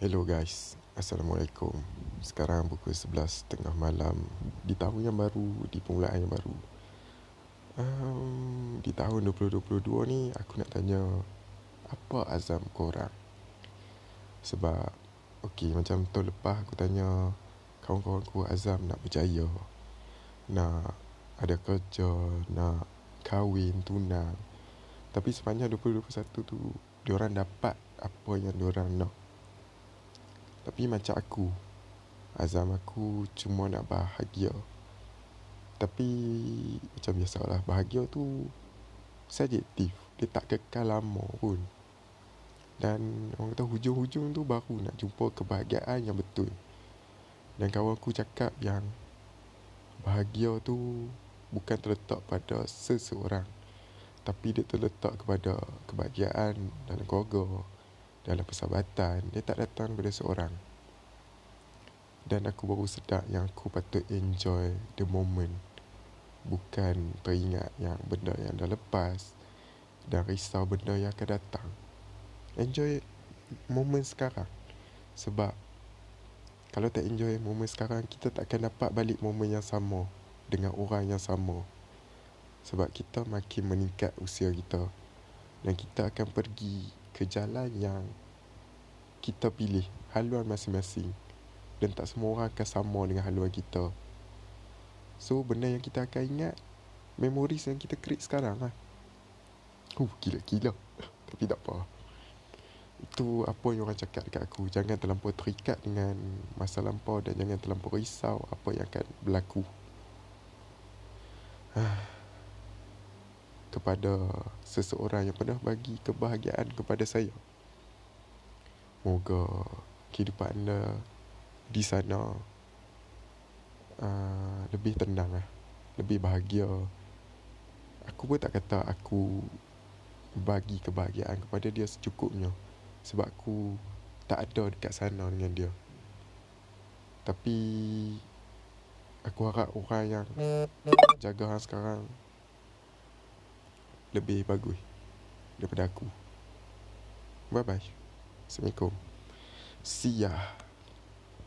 Hello guys, Assalamualaikum. Sekarang pukul 11 tengah malam Di tahun yang baru, di permulaan yang baru. Um, Di tahun 2022 ni Aku nak tanya Apa azam korang? Sebab Okay, macam tahun lepas aku tanya Kawan-kawan aku azam nak berjaya? Nak ada kerja? Nak kahwin, tunang? Tapi sepanjang 2021 tu Diorang dapat apa yang diorang nak tapi macam aku Azam aku cuma nak bahagia. Tapi Macam biasalah Bahagia tu Subjektif. Dia tak kekal lama pun. Dan Orang kata hujung-hujung tu Baru nak jumpa kebahagiaan yang betul. Dan kawan aku cakap yang Bahagia tu Bukan terletak pada seseorang. Tapi dia terletak kepada Kebahagiaan dalam keluarga dalam persahabatan dia tak datang daripada seorang. Dan aku baru sedar yang aku patut enjoy the moment. Bukan teringat yang benda yang dah lepas dan risau benda yang akan datang. Enjoy moment sekarang. Sebab kalau tak enjoy moment sekarang kita tak akan dapat balik moment yang sama dengan orang yang sama. Sebab kita makin meningkat usia kita dan kita akan pergi ke jalan yang kita pilih haluan masing-masing dan tak semua orang akan sama dengan haluan kita. So benda yang kita akan ingat memories yang kita create sekarang lah. Uh, gila-gila. Tapi tak apa. Itu apa yang orang cakap dekat aku. Jangan terlampau terikat dengan masa lampau dan jangan terlampau risau apa yang akan berlaku. kepada seseorang yang pernah bagi kebahagiaan kepada saya. Moga kehidupan anda di sana uh, lebih tenang lah. Lebih bahagia. Aku pun tak kata aku bagi kebahagiaan kepada dia secukupnya. Sebab aku tak ada dekat sana dengan dia. Tapi aku harap orang yang jaga sekarang lebih bagus daripada aku. Bye bye. Assalamualaikum. See ya.